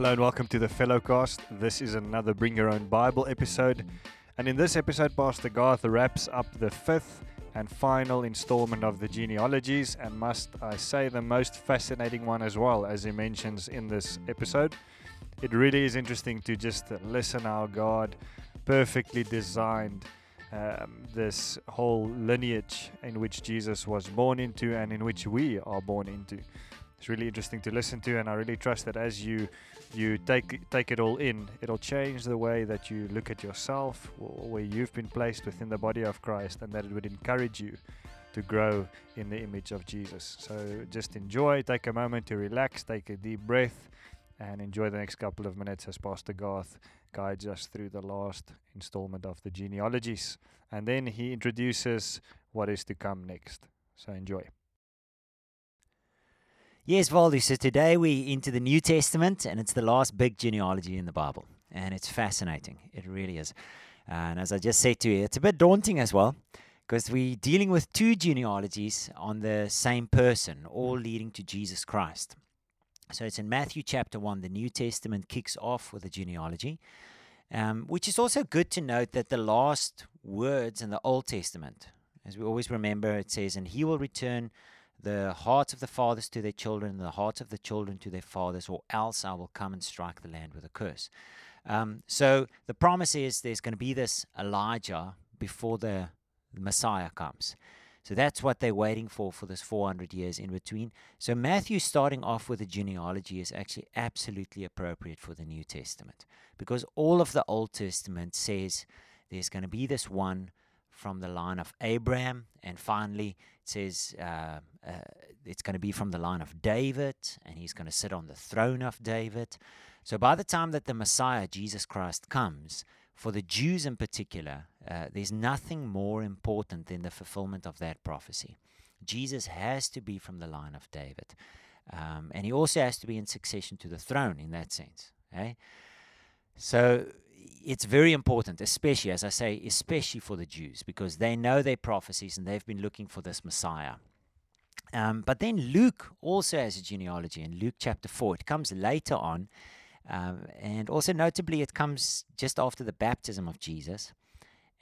Hello and welcome to the Fellowcast. This is another Bring Your Own Bible episode. And in this episode, Pastor Garth wraps up the fifth and final installment of the genealogies, and must I say, the most fascinating one as well, as he mentions in this episode. It really is interesting to just listen how God perfectly designed um, this whole lineage in which Jesus was born into and in which we are born into. It's really interesting to listen to, and I really trust that as you you take take it all in, it'll change the way that you look at yourself, where you've been placed within the body of Christ, and that it would encourage you to grow in the image of Jesus. So just enjoy, take a moment to relax, take a deep breath, and enjoy the next couple of minutes as Pastor Garth guides us through the last installment of the genealogies. And then he introduces what is to come next. So enjoy. Yes, Valdi. So today we into the New Testament, and it's the last big genealogy in the Bible, and it's fascinating. It really is. And as I just said to you, it's a bit daunting as well, because we're dealing with two genealogies on the same person, all leading to Jesus Christ. So it's in Matthew chapter one. The New Testament kicks off with a genealogy, um, which is also good to note that the last words in the Old Testament, as we always remember, it says, "And he will return." The hearts of the fathers to their children, and the hearts of the children to their fathers, or else I will come and strike the land with a curse. Um, so the promise is there's going to be this Elijah before the, Messiah comes. So that's what they're waiting for for this 400 years in between. So Matthew starting off with a genealogy is actually absolutely appropriate for the New Testament because all of the Old Testament says there's going to be this one from the line of Abraham, and finally says uh, uh, it's going to be from the line of David, and he's going to sit on the throne of David. So by the time that the Messiah, Jesus Christ, comes, for the Jews in particular, uh, there's nothing more important than the fulfillment of that prophecy. Jesus has to be from the line of David. Um, and he also has to be in succession to the throne in that sense. Okay? So it's very important, especially, as I say, especially for the Jews, because they know their prophecies and they've been looking for this Messiah. Um, but then Luke also has a genealogy in Luke chapter 4. It comes later on. Um, and also, notably, it comes just after the baptism of Jesus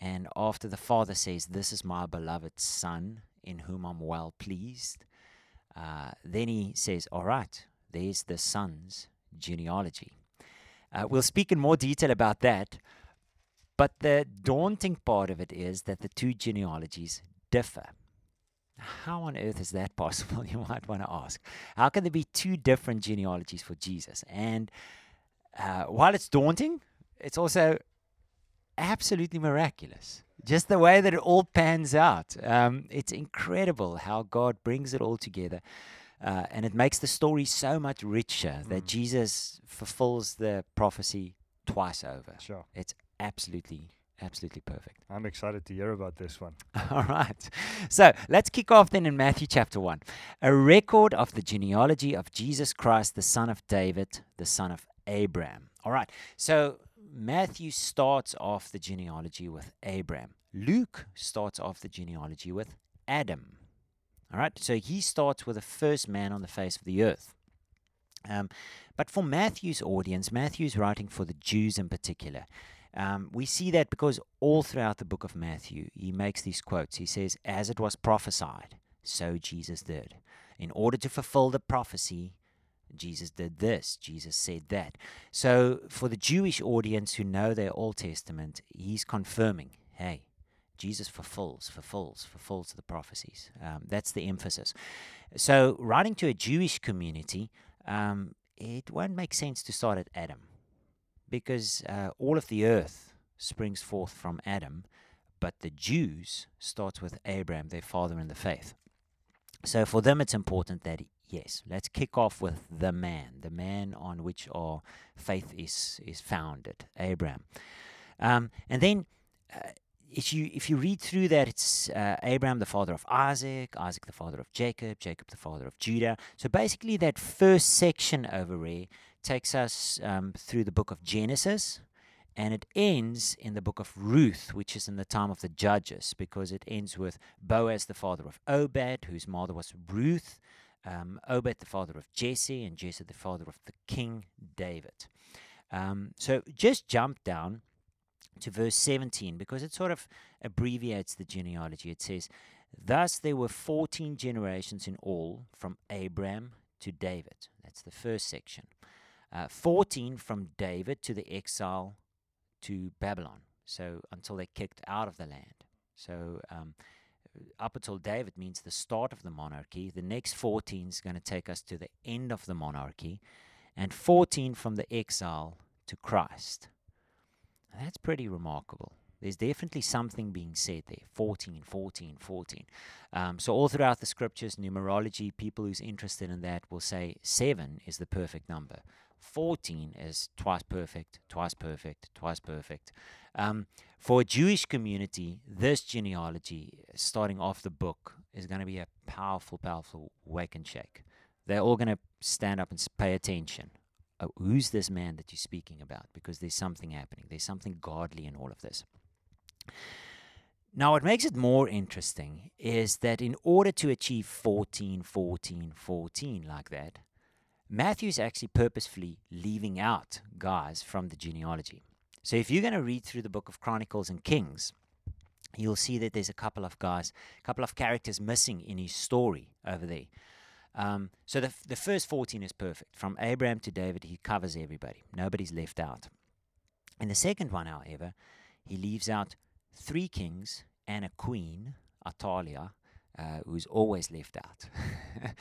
and after the Father says, This is my beloved Son in whom I'm well pleased. Uh, then he says, All right, there's the Son's genealogy. Uh, we'll speak in more detail about that. But the daunting part of it is that the two genealogies differ. How on earth is that possible? You might want to ask. How can there be two different genealogies for Jesus? And uh, while it's daunting, it's also absolutely miraculous. Just the way that it all pans out. Um, it's incredible how God brings it all together. Uh, and it makes the story so much richer mm. that Jesus fulfills the prophecy twice over. Sure. It's absolutely absolutely perfect. I'm excited to hear about this one. All right. So let's kick off then in Matthew chapter 1. A record of the genealogy of Jesus Christ, the son of David, the son of Abraham. All right. So Matthew starts off the genealogy with Abraham. Luke starts off the genealogy with Adam. All right. So he starts with the first man on the face of the earth. Um, but for Matthew's audience, Matthew's writing for the Jews in particular. Um, we see that because all throughout the book of Matthew, he makes these quotes. He says, As it was prophesied, so Jesus did. In order to fulfill the prophecy, Jesus did this, Jesus said that. So, for the Jewish audience who know their Old Testament, he's confirming, hey, Jesus fulfills, fulfills, fulfills the prophecies. Um, that's the emphasis. So, writing to a Jewish community, um, it won't make sense to start at Adam because uh, all of the earth springs forth from Adam, but the Jews starts with Abraham, their father in the faith. So for them, it's important that yes, let's kick off with the man, the man on which our faith is is founded, Abraham. Um, and then. Uh, if you if you read through that, it's uh, Abraham, the father of Isaac, Isaac, the father of Jacob, Jacob, the father of Judah. So basically, that first section over there takes us um, through the book of Genesis, and it ends in the book of Ruth, which is in the time of the judges, because it ends with Boaz, the father of Obed, whose mother was Ruth, um, Obed the father of Jesse, and Jesse the father of the king David. Um, so just jump down to verse 17 because it sort of abbreviates the genealogy. It says, Thus there were 14 generations in all from Abraham to David. That's the first section. Uh, 14 from David to the exile to Babylon. So until they kicked out of the land. So um, up until David means the start of the monarchy. The next 14 is going to take us to the end of the monarchy. And 14 from the exile to Christ. That's pretty remarkable. There's definitely something being said there 14, 14, 14. Um, so, all throughout the scriptures, numerology, people who's interested in that will say seven is the perfect number. 14 is twice perfect, twice perfect, twice perfect. Um, for a Jewish community, this genealogy, starting off the book, is going to be a powerful, powerful wake and shake. They're all going to stand up and pay attention. Oh, who's this man that you're speaking about? Because there's something happening. There's something godly in all of this. Now, what makes it more interesting is that in order to achieve 14, 14, 14 like that, Matthew's actually purposefully leaving out guys from the genealogy. So if you're going to read through the book of Chronicles and Kings, you'll see that there's a couple of guys, a couple of characters missing in his story over there. Um, so the, the first 14 is perfect. From Abraham to David, he covers everybody. Nobody's left out. In the second one, however, he leaves out three kings and a queen, Athaliah, uh, who's always left out.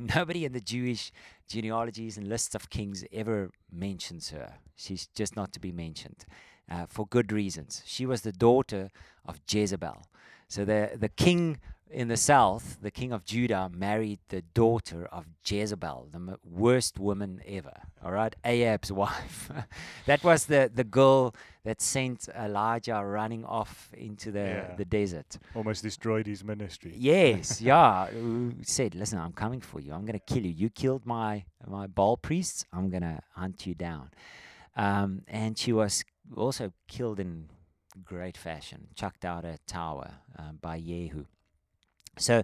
Nobody in the Jewish genealogies and lists of kings ever mentions her. She's just not to be mentioned uh, for good reasons. She was the daughter of Jezebel. So the, the king in the south, the king of Judah married the daughter of Jezebel, the worst woman ever. All right, Ahab's wife. that was the, the girl that sent Elijah running off into the, yeah. the desert. Almost destroyed his ministry. Yes, yeah. Who said, Listen, I'm coming for you. I'm going to kill you. You killed my, my Baal priests. I'm going to hunt you down. Um, and she was also killed in great fashion, chucked out a tower uh, by Jehu. So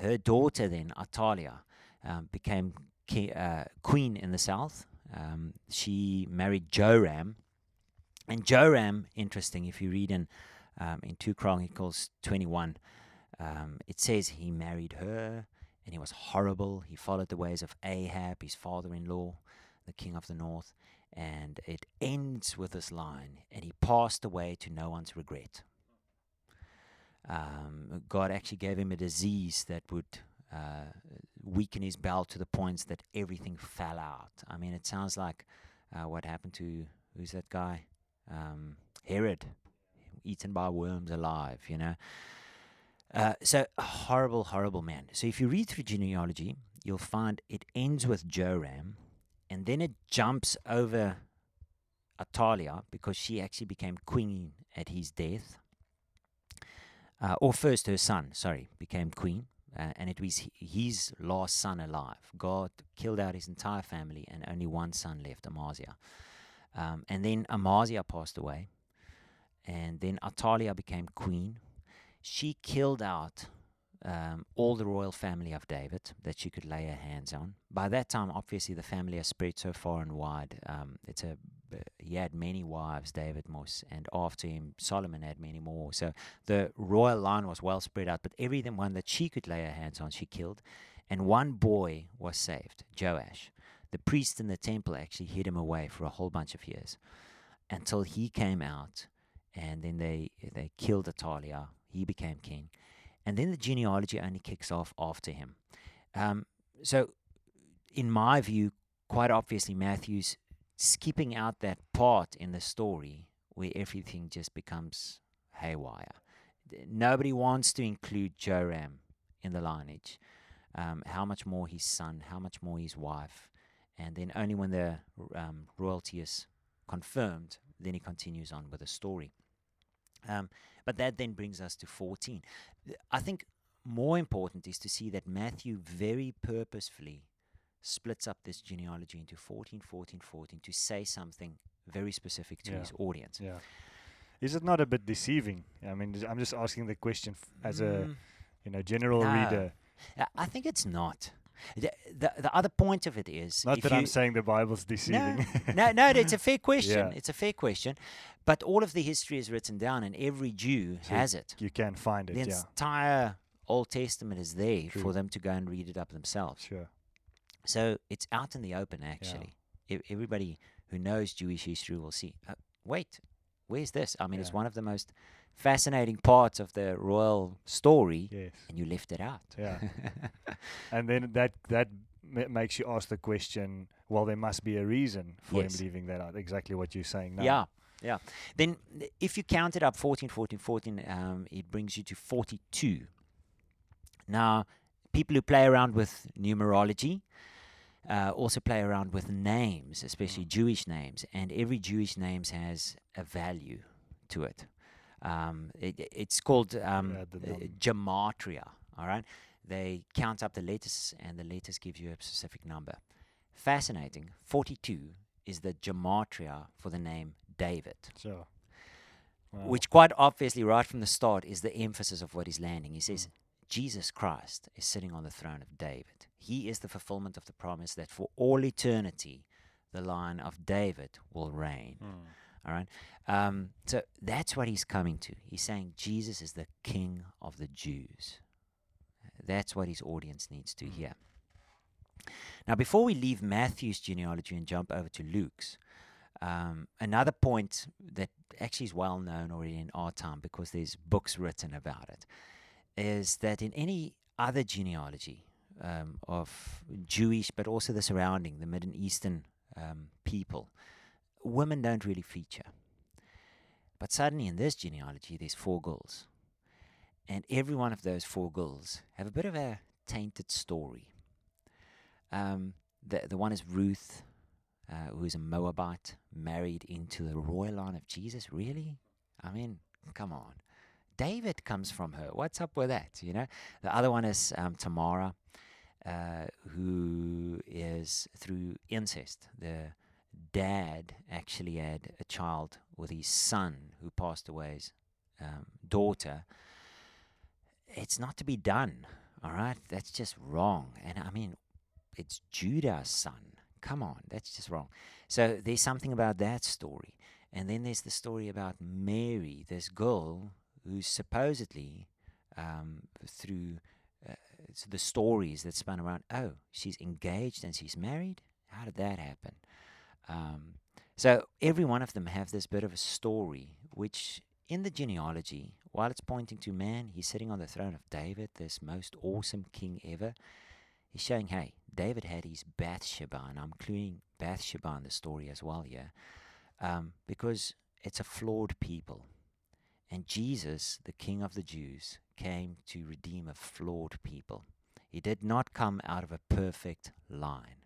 her daughter then, Athaliah, um, became ki- uh, queen in the south. Um, she married Joram. And Joram, interesting, if you read in, um, in 2 Chronicles 21, um, it says he married her and he was horrible. He followed the ways of Ahab, his father in law, the king of the north. And it ends with this line, and he passed away to no one's regret. Um, God actually gave him a disease that would uh, weaken his belt to the points that everything fell out. I mean, it sounds like uh, what happened to who's that guy? Um, Herod, eaten by worms alive, you know. Uh, so, horrible, horrible man. So, if you read through genealogy, you'll find it ends with Joram, and then it jumps over Athaliah because she actually became queen at his death uh, or first her son, sorry, became queen. Uh, and it was his last son alive. God killed out his entire family, and only one son left, Amaziah. Um, and then Amaziah passed away, and then Athaliah became queen. She killed out um, all the royal family of David that she could lay her hands on. By that time, obviously, the family has spread so far and wide. Um, it's a he had many wives, David Moss, and after him, Solomon had many more. So the royal line was well spread out, but every one that she could lay her hands on, she killed. And one boy was saved, Joash. The priest in the temple actually hid him away for a whole bunch of years until he came out, and then they they killed Athaliah. He became king and then the genealogy only kicks off after him. Um, so, in my view, quite obviously, Matthew's skipping out that part in the story where everything just becomes haywire. Nobody wants to include Joram in the lineage. Um, how much more his son, how much more his wife. And then only when the um, royalty is confirmed, then he continues on with the story. Um, but that then brings us to 14. I think more important is to see that Matthew very purposefully splits up this genealogy into 14, 14, 14 to say something very specific to yeah. his audience. Yeah. Is it not a bit deceiving? I mean, I'm just asking the question f- as mm. a you know general no. reader. I think it's not. The, the, the other point of it is Not that you, I'm saying the Bible's deceiving. no, no, no, it's a fair question. Yeah. It's a fair question. But all of the history is written down, and every Jew So has it. you can find it, The yeah. entire Old Testament is there True. for them to go and read it up themselves. Sure. So it's out in the open, actually. E- everybody who knows Jewish history will see. Uh, wait, where's this? I mean, it's one of the most fascinating parts of the royal story, Yes. and you left it out. Yeah. and then that that makes you ask the question. Well, there must be a reason for Yes. him leaving that out. Exactly what you're saying now. Yeah, yeah. Then if you count it up 14, 14, 14, um, it brings you to 42. Now, people who play around with numerology uh, also play around with names, especially Jewish names, and every Jewish name has a value to it. Um, it it's called um, uh, gematria. All right, they count up the letters, and the letters give you a specific number. Fascinating. Forty-two is the gematria for the name David, Sure. Wow. which quite obviously, right from the start, is the emphasis of what he's landing. He says, Mm. Jesus Christ is sitting on the throne of David. He is the fulfillment of the promise that for all eternity, the line of David will reign. Mm. All right. Um, so that's what he's coming to. He's saying Jesus is the King of the Jews. That's what his audience needs to hear. Now, before we leave Matthew's genealogy and jump over to Luke's, um, another point that actually is well known already in our time because there's books written about it is that in any other genealogy um, of Jewish, but also the surrounding, the Middle Eastern um, people, women don't really feature. But suddenly in this genealogy, there's four girls. And every one of those four girls have a bit of a tainted story. Um, the, the one is Ruth, uh, who is a Moabite, married into the royal line of Jesus. Really? I mean, come on. David comes from her. What's up with that? You know? The other one is um, Tamara, uh, who is through incest. The dad actually had a child with his son who passed away, away's um, daughter. It's not to be done, all right? That's just wrong. And I mean, it's Judah's son. Come on, that's just wrong. So there's something about that story. And then there's the story about Mary, this girl who's supposedly, um, through uh, the stories that spun around, oh, she's engaged and she's married? How did that happen? Um, so every one of them have this bit of a story, which in the genealogy, while it's pointing to man, he's sitting on the throne of David, this most awesome king ever. He's showing, hey, David had his Bathsheba, and I'm including Bathsheba in the story as well here, um, because it's a flawed people. And Jesus, the King of the Jews, came to redeem a flawed people. He did not come out of a perfect line.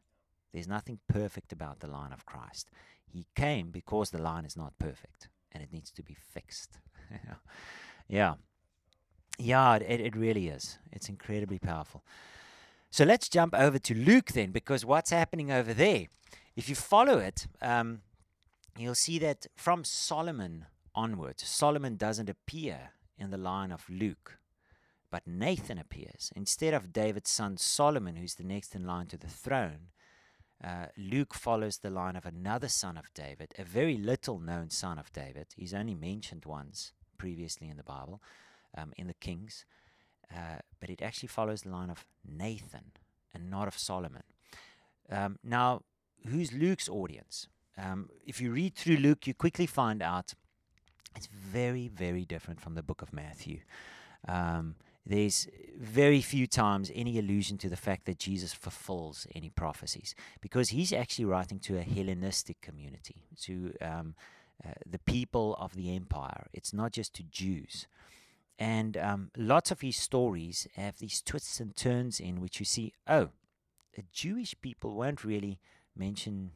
There's nothing perfect about the line of Christ. He came because the line is not perfect and it needs to be fixed. yeah. Yeah, it, it really is. It's incredibly powerful. So let's jump over to Luke then, because what's happening over there? If you follow it, um, you'll see that from Solomon onwards, Solomon doesn't appear in the line of Luke, but Nathan appears. Instead of David's son Solomon, who's the next in line to the throne, uh, Luke follows the line of another son of David, a very little known son of David. He's only mentioned once previously in the Bible, um, in the Kings, uh, but it actually follows the line of Nathan and not of Solomon. Um, now, who's Luke's audience? Um, if you read through Luke, you quickly find out it's very, very different from the book of Matthew. Um, there's very few times any allusion to the fact that Jesus fulfills any prophecies because he's actually writing to a Hellenistic community, to um, uh, the people of the empire. It's not just to Jews. And um, lots of his stories have these twists and turns in which you see, oh, the Jewish people won't really mention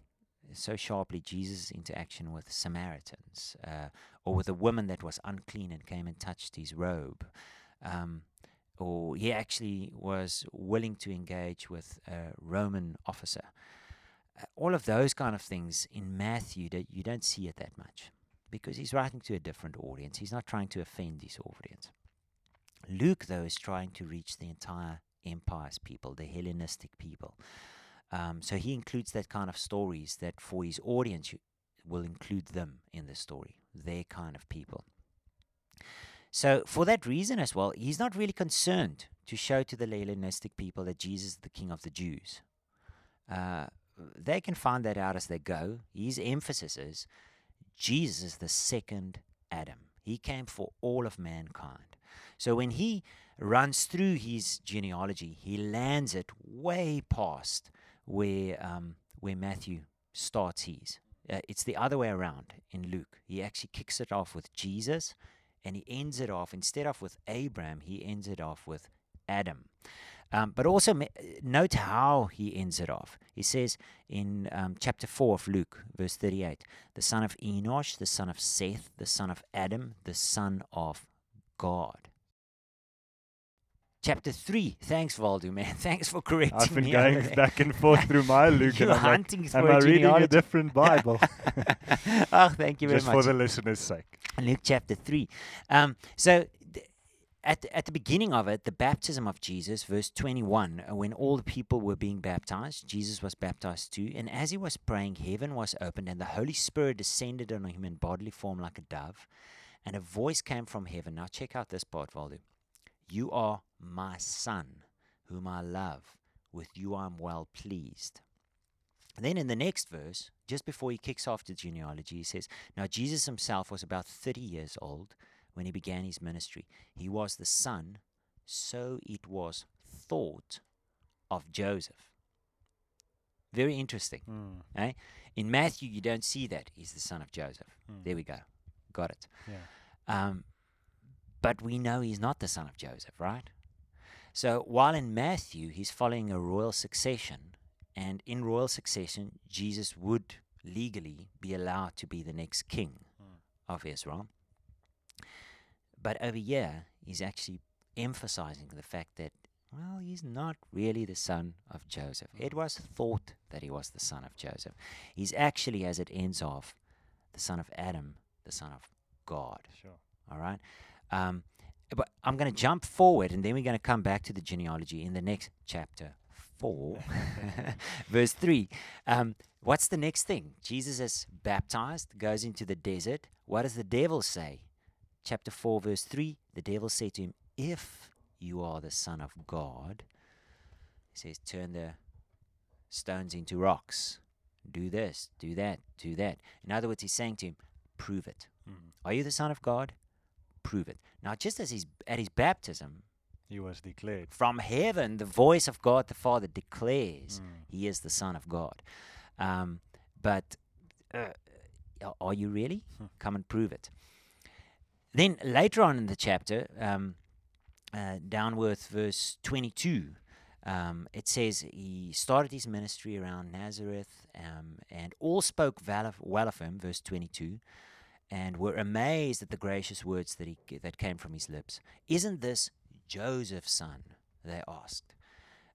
so sharply Jesus' interaction with Samaritans uh, or with a woman that was unclean and came and touched his robe. Um, or he actually was willing to engage with a Roman officer. Uh, all of those kind of things in Matthew that you don't see it that much because he's writing to a different audience. He's not trying to offend his audience. Luke, though, is trying to reach the entire Empire's people, the Hellenistic people. Um, so he includes that kind of stories that for his audience will include them in the story, their kind of people. So for that reason as well, he's not really concerned to show to the Hellenistic people that Jesus is the King of the Jews. Uh, they can find that out as they go. His emphasis is Jesus is the second Adam. He came for all of mankind. So when he runs through his genealogy, he lands it way past where um, where Matthew starts his. Uh, it's the other way around in Luke. He actually kicks it off with Jesus, and he ends it off instead of with Abraham. He ends it off with Adam. Um, but also note how he ends it off. He says in um, chapter 4 of Luke, verse 38, the son of Enosh, the son of Seth, the son of Adam, the son of God. Chapter 3, thanks, Valdu, man. Thanks for correcting me. I've been me. going back and forth through my Luke, You're and I'm like, hunting am for I a reading a different Bible? oh, thank you very Just much. for the listeners' sake. Luke chapter 3. Um, so at, the- at the beginning of it, the baptism of Jesus, verse 21, uh, when all the people were being baptized, Jesus was baptized too. And as he was praying, heaven was opened, and the Holy Spirit descended on him in bodily form like a dove. And a voice came from heaven. Now, check out this part, Valdu. You are my son, whom I love. With you I am well pleased. Then in the next verse, just before he kicks off the genealogy, he says, Now Jesus himself was about 30 years old when he began his ministry. He was the son, so it was thought, of Joseph. Very interesting. Mm, Eh? In Matthew, you don't see that he's the son of Joseph. mm, There we go. Got it. yeah. Um, but we know he's not the son of Joseph, right? So while in Matthew he's following a royal succession, and in royal succession, Jesus would legally be allowed to be the next king Mm. of Israel. But over here, he's actually emphasizing the fact that, well, he's not really the son of Joseph. It was thought that he was the son of Joseph. He's actually, as it ends off, the son of Adam, the son of God. Sure. All right. Um, but I'm going to jump forward and then we're going to come back to the genealogy in the next chapter 4, verse 3. Um, what's the next thing? Jesus is baptized, goes into the desert. What does the devil say? Chapter 4, verse 3 the devil said to him, If you are the Son of God, he says, turn the stones into rocks. Do this, do that, do that. In other words, he's saying to him, Prove it. Mm. Are you the Son of God? Prove it. Now, just as he's at his baptism, He was declared. from heaven, the voice of God the Father declares Mm. he is the Son of God. Um, but uh, are you really? Hmm. Come and prove it. Then later on in the chapter, um, uh, downwards, verse 22, um, it says he started his ministry around Nazareth, um, and all spoke well of, well of him, verse 22, and were amazed at the gracious words that, he, that came from his lips. Isn't this Joseph's son? They asked.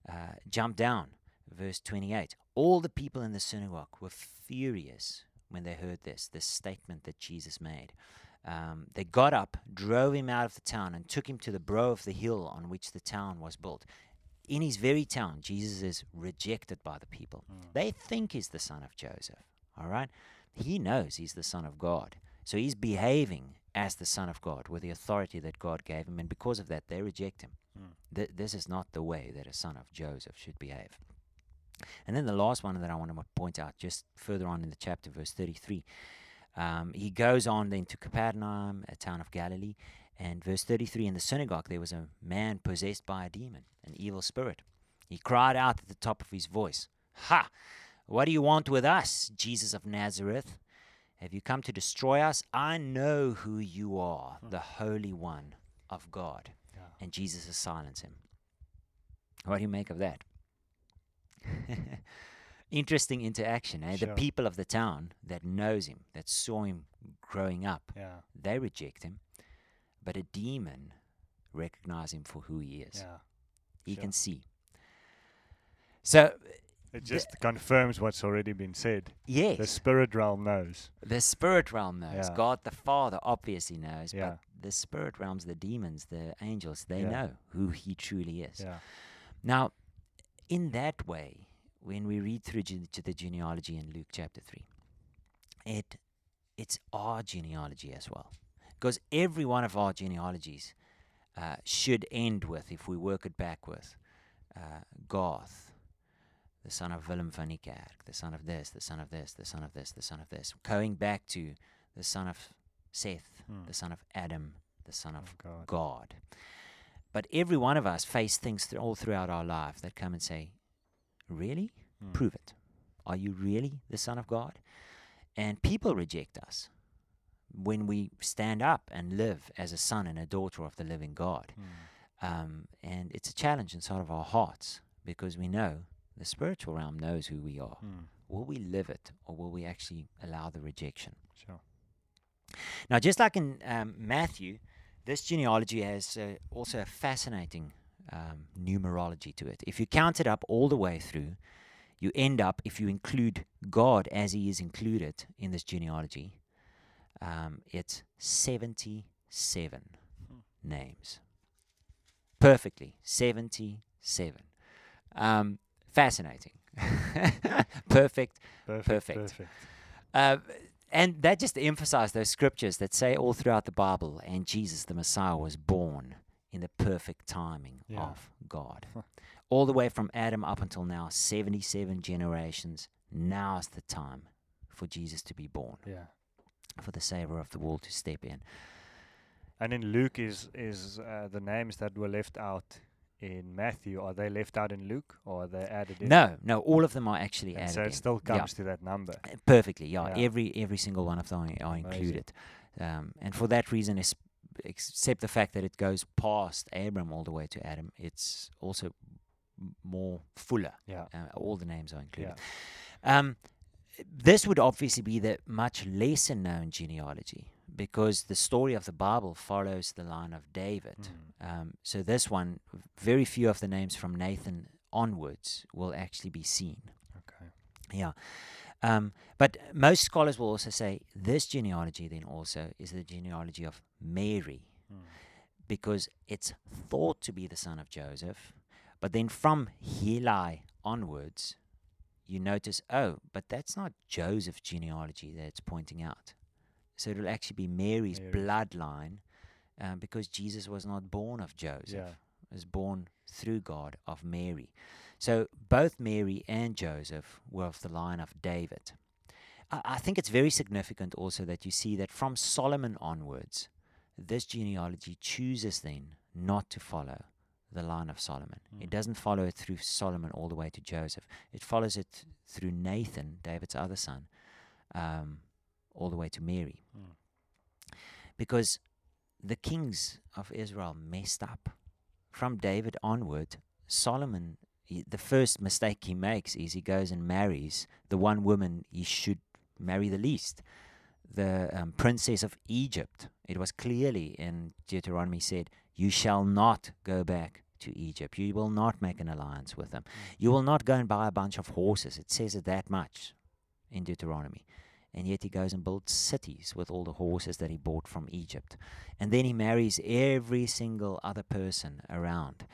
Uh, jump down, verse 28. All the people in the synagogue were furious when they heard this, this statement that Jesus made. Um, they got up, drove him out of the town, and took him to the brow of the hill on which the town was built. In his very town, Jesus is rejected by the people. Mm. They think he's the son of Joseph. All right? He knows he's the son of God. So he's behaving as the son of God with the authority that God gave him. And because of that, they reject him. Mm. Th- this is not the way that a son of Joseph should behave. And then the last one that I want to point out, just further on in the chapter, verse 33, um, he goes on then to Capernaum, a town of Galilee. And verse 33 in the synagogue, there was a man possessed by a demon, an evil spirit. He cried out at the top of his voice, Ha! What do you want with us, Jesus of Nazareth? Have you come to destroy us? I know who you are, Hmm. the Holy One of God. Yeah. And Jesus has silenced him. What do you make of that? Interesting interaction, eh? Sure. The people of the town that knows him, that saw him growing up, Yeah. they reject him, but a demon recognize him for who he is. Yeah. he sure. can see. So, It just confirms what's already been said. yes, The spirit realm knows. the spirit realm knows. Yeah. God the Father obviously knows, Yeah. but the spirit realms, the demons, the angels, they Yeah. know who he truly is. Yeah. Now, in that way, when we read through gene- to the genealogy in Luke chapter 3, it it's our genealogy as well. Because every one of our genealogies uh, should end with, if we work it backwards, uh, Garth, the son of Willem van Niekerk, the son of this, the son of this, the son of this, the son of this, going back to the son of Seth, Hmm. the son of Adam, the son of Of God. God. But every one of us face things th- all throughout our life that come and say, Really? Hmm. Prove it. Are you really the Son of God? And people reject us when we stand up and live as a son and a daughter of the living God. Hmm. Um, and it's a challenge inside of our hearts because we know the spiritual realm knows who we are. Hmm. Will we live it or will we actually allow the rejection? Sure. Now, just like in um, Matthew, this genealogy has uh, also a fascinating um, numerology to it. If you count it up all the way through, you end up, if you include God as He is included in this genealogy, um, it's 77 Hmm. names. Perfectly, 77. Um, fascinating. Perfect Perfect. Perfect. Perfect. uh, and that just to emphasize those scriptures that say all throughout the Bible, and Jesus the Messiah was born in the perfect timing Yeah. of God. All the way from Adam up until now, 77 generations. Now is the time for Jesus to be born, Yeah. for the Savior of the world to step in. And in Luke is is uh, the names that were left out in Matthew. Are they left out in Luke or are they added in? No, no, all of them are actually And added so in. it still Yeah. comes to that number. Uh, Perfectly, yeah. Yeah. Every every single one of them are- are Amazing. included, um, and for that reason, es- except the fact that it goes past Abram all the way to Adam, it's also m- more fuller. Yeah. Uh, all the names are included. Yeah. Um, this would obviously be the much lesser known genealogy because the story of the Bible follows the line of David. Mm. Um, so this one, very few of the names from Nathan onwards will actually be seen. Okay. Yeah. Um, but most scholars will also say this genealogy then also is the genealogy of Mary Mm. because it's thought to be the son of Joseph. But then from Heli onwards, you notice, oh, but that's not Joseph's genealogy that it's pointing out. So it'll actually be Mary's Mary's. bloodline um, because Jesus was not born of Joseph Yeah. was born through God of Mary. So both Mary and Joseph were of the line of David. I, I think it's very significant also that you see that from Solomon onwards, this genealogy chooses then not to follow the line of Solomon. It Mm. doesn't follow it through Solomon all the way to Joseph. It follows it through Nathan, David's other son, um, all the way to Mary Mm. because the kings of Israel messed up. From David onward, Solomon, he, the first mistake he makes is he goes and marries the one woman he should marry the least, the um, princess of Egypt. It was clearly in Deuteronomy said, You shall not go back to Egypt. You will not make an alliance with them. You will not go and buy a bunch of horses. It says it that much in Deuteronomy. And yet he goes and builds cities with all the horses that he bought from Egypt. And then he marries every single other person around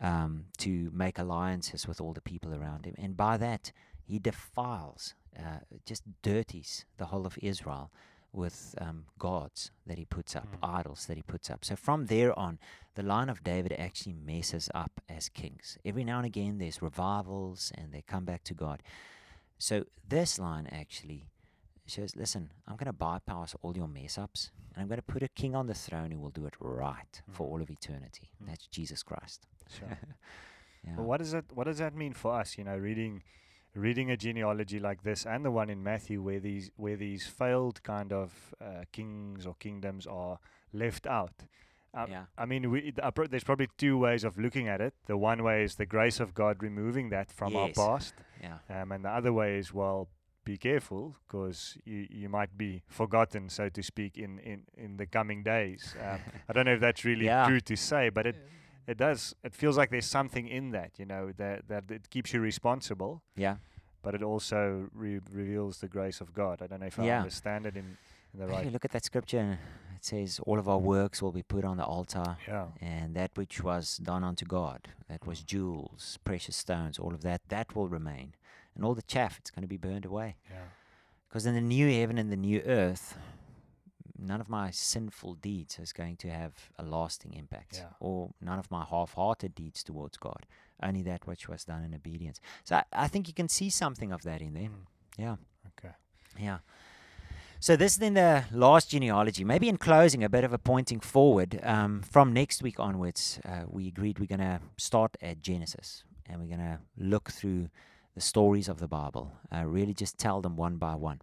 um, to make alliances with all the people around him. And by that, he defiles, uh, just dirties the whole of Israel with um, gods that he puts up, Mm. idols that he puts up. So from there on, the line of David actually messes up as kings. Every now and again, there's revivals and they come back to God. So this line actually shows listen, I'm going to bypass all your mess ups and I'm going to put a king on the throne who will do it right for Mm. all of eternity. Mm. That's Jesus Christ. Sure. yeah. Well, what does that what does that mean for us? You know, reading reading a genealogy like this and the one in Matthew where these where these failed kind of uh, kings or kingdoms are left out. Um, yeah. I mean, we, uh, pro- there's probably two ways of looking at it. The one way is the grace of God removing that from Yes. our past, Yeah. um, and the other way is well, be careful because you, you might be forgotten, so to speak, in, in, in the coming days. Um, I don't know if that's really Yeah. true to say, but it it does. It feels like there's something in that, you know, that that it keeps you responsible, Yeah. but it also re- reveals the grace of God. I don't know if I understand it in, in the If you right. look at that scripture, it says, All of our works will be put on the altar, Yeah. and that which was done unto God, that was jewels, precious stones, all of that, that will remain. And all the chaff, it's going to be burned away. Yeah. Because in the new heaven and the new earth, none of my sinful deeds is going to have a lasting impact, Yeah. or none of my half hearted deeds towards God, only that which was done in obedience. So I, I think you can see something of that in there. Mm. Yeah. Okay. Yeah. So this is then the last genealogy. Maybe in closing, a bit of a pointing forward. Um, from next week onwards, uh, we agreed we're going to start at Genesis, and we're going to look through the stories of the Bible. Uh, really, just tell them one by one.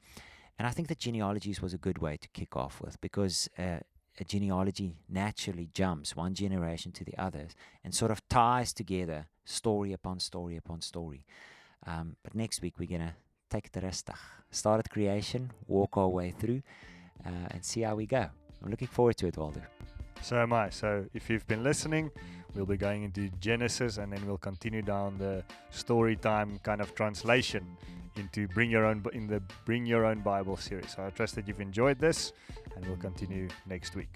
And I think that genealogies was a good way to kick off with because uh, a genealogy naturally jumps one generation to the others and sort of ties together story upon story upon story. Um, but next week we're gonna take it rustig. Start at creation, walk our way through, uh, and see how we go. I'm looking forward to it, Waldo. So am I. So if you've been listening, we'll be going into Genesis and then we'll continue down the story time kind of translation into bring your own in the bring your own Bible series. So I trust that you've enjoyed this and we'll continue next week.